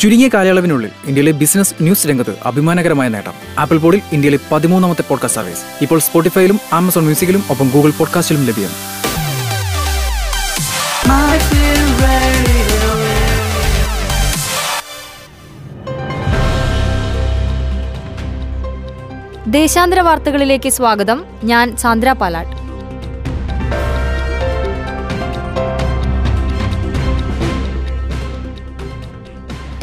ചുരുങ്ങിയ കാലയളവിനുള്ളിൽ ഇന്ത്യയിലെ ബിസിനസ് ന്യൂസ് രംഗത്ത് അഭിമാനകരമായ നേട്ടം. ആപ്പിൾ പോഡിൽ ഇന്ത്യയിലെ പതിമൂന്നാമത്തെ പോഡ്കാസ്റ്റ് സർവീസ് ഇപ്പോൾ സ്പോട്ടിഫൈയിലും ആമസോൺ മ്യൂസിക്കിലും ഒപ്പം ഗൂഗിൾ പോഡ്കാസ്റ്റിലും ലഭ്യം. ദേശാന്തര വാർത്തകളിലേക്ക് സ്വാഗതം. ഞാൻ സാന്ദ്ര പാലാട്ട്.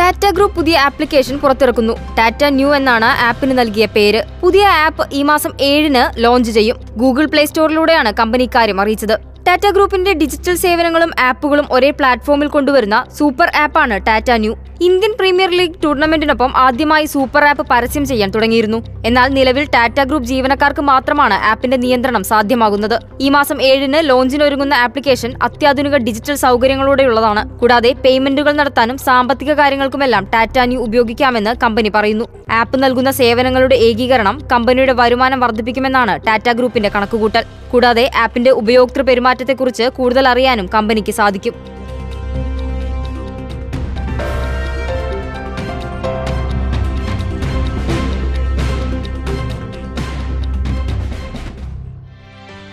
ടാറ്റ ഗ്രൂപ്പ് പുതിയ ആപ്ലിക്കേഷൻ പുറത്തിറക്കുന്നു. ടാറ്റ ന്യൂ എന്നാണ് ആപ്പിന് നൽകിയ പേര്. പുതിയ ആപ്പ് ഈ മാസം ഏഴിന് ലോഞ്ച് ചെയ്യും. ഗൂഗിൾ പ്ലേ സ്റ്റോറിലൂടെയാണ് കമ്പനി ഇക്കാര്യം അറിയിച്ചത്. ടാറ്റ ഗ്രൂപ്പിന്റെ ഡിജിറ്റൽ സേവനങ്ങളും ആപ്പുകളും ഒരേ പ്ലാറ്റ്ഫോമിൽ കൊണ്ടുവരുന്ന സൂപ്പർ ആപ്പാണ് Tata Neu Indian Premier League ടൂർണമെന്റിനൊപ്പം ആദ്യമായി സൂപ്പർ ആപ്പ് പരസ്യം ചെയ്യാൻ തുടങ്ങിയിരുന്നു. എന്നാൽ നിലവിൽ ടാറ്റ ഗ്രൂപ്പ് ജീവനക്കാർക്ക് മാത്രമാണ് ആപ്പിന്റെ നിയന്ത്രണം സാധ്യമാകുന്നത്. ഈ മാസം ഏഴിന് ലോഞ്ചിനൊരുങ്ങുന്ന ആപ്ലിക്കേഷൻ അത്യാധുനിക ഡിജിറ്റൽ സൗകര്യങ്ങളോടെയുള്ളതാണ്. കൂടാതെ പേയ്മെന്റുകൾ നടത്താനും സാമ്പത്തിക കാര്യങ്ങൾക്കുമെല്ലാം ടാറ്റ ന്യൂ ഉപയോഗിക്കാമെന്ന് കമ്പനി പറയുന്നു. ആപ്പ് നൽകുന്ന സേവനങ്ങളുടെ ഏകീകരണം കമ്പനിയുടെ വരുമാനം വർദ്ധിപ്പിക്കുമെന്നാണ് ടാറ്റ ഗ്രൂപ്പിന്റെ കണക്കുകൂട്ടൽ. കൂടാതെ ആപ്പിന്റെ ഉപയോക്തൃ പെരുമാറ്റത്തെക്കുറിച്ച് കൂടുതൽ അറിയാനും കമ്പനിക്ക് സാധിക്കും.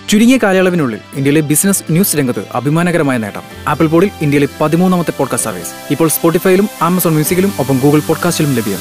ചുരുങ്ങിയ കാലയളവിനുള്ളിൽ ഇന്ത്യയിലെ ബിസിനസ് ന്യൂസ് രംഗത്ത് അഭിമാനകരമായ നേട്ടം. ആപ്പിൾ പോഡിൽ ഇന്ത്യയിലെ പതിമൂന്നാമത്തെ പോഡ്കാസ്റ്റ് സർവീസ്. ഇപ്പോൾ സ്പോട്ടിഫൈയിലും ആമസോൺ മ്യൂസിക്കിലും ഒപ്പം ഗൂഗിൾ പോഡ്കാസ്റ്റിലും ലഭ്യം.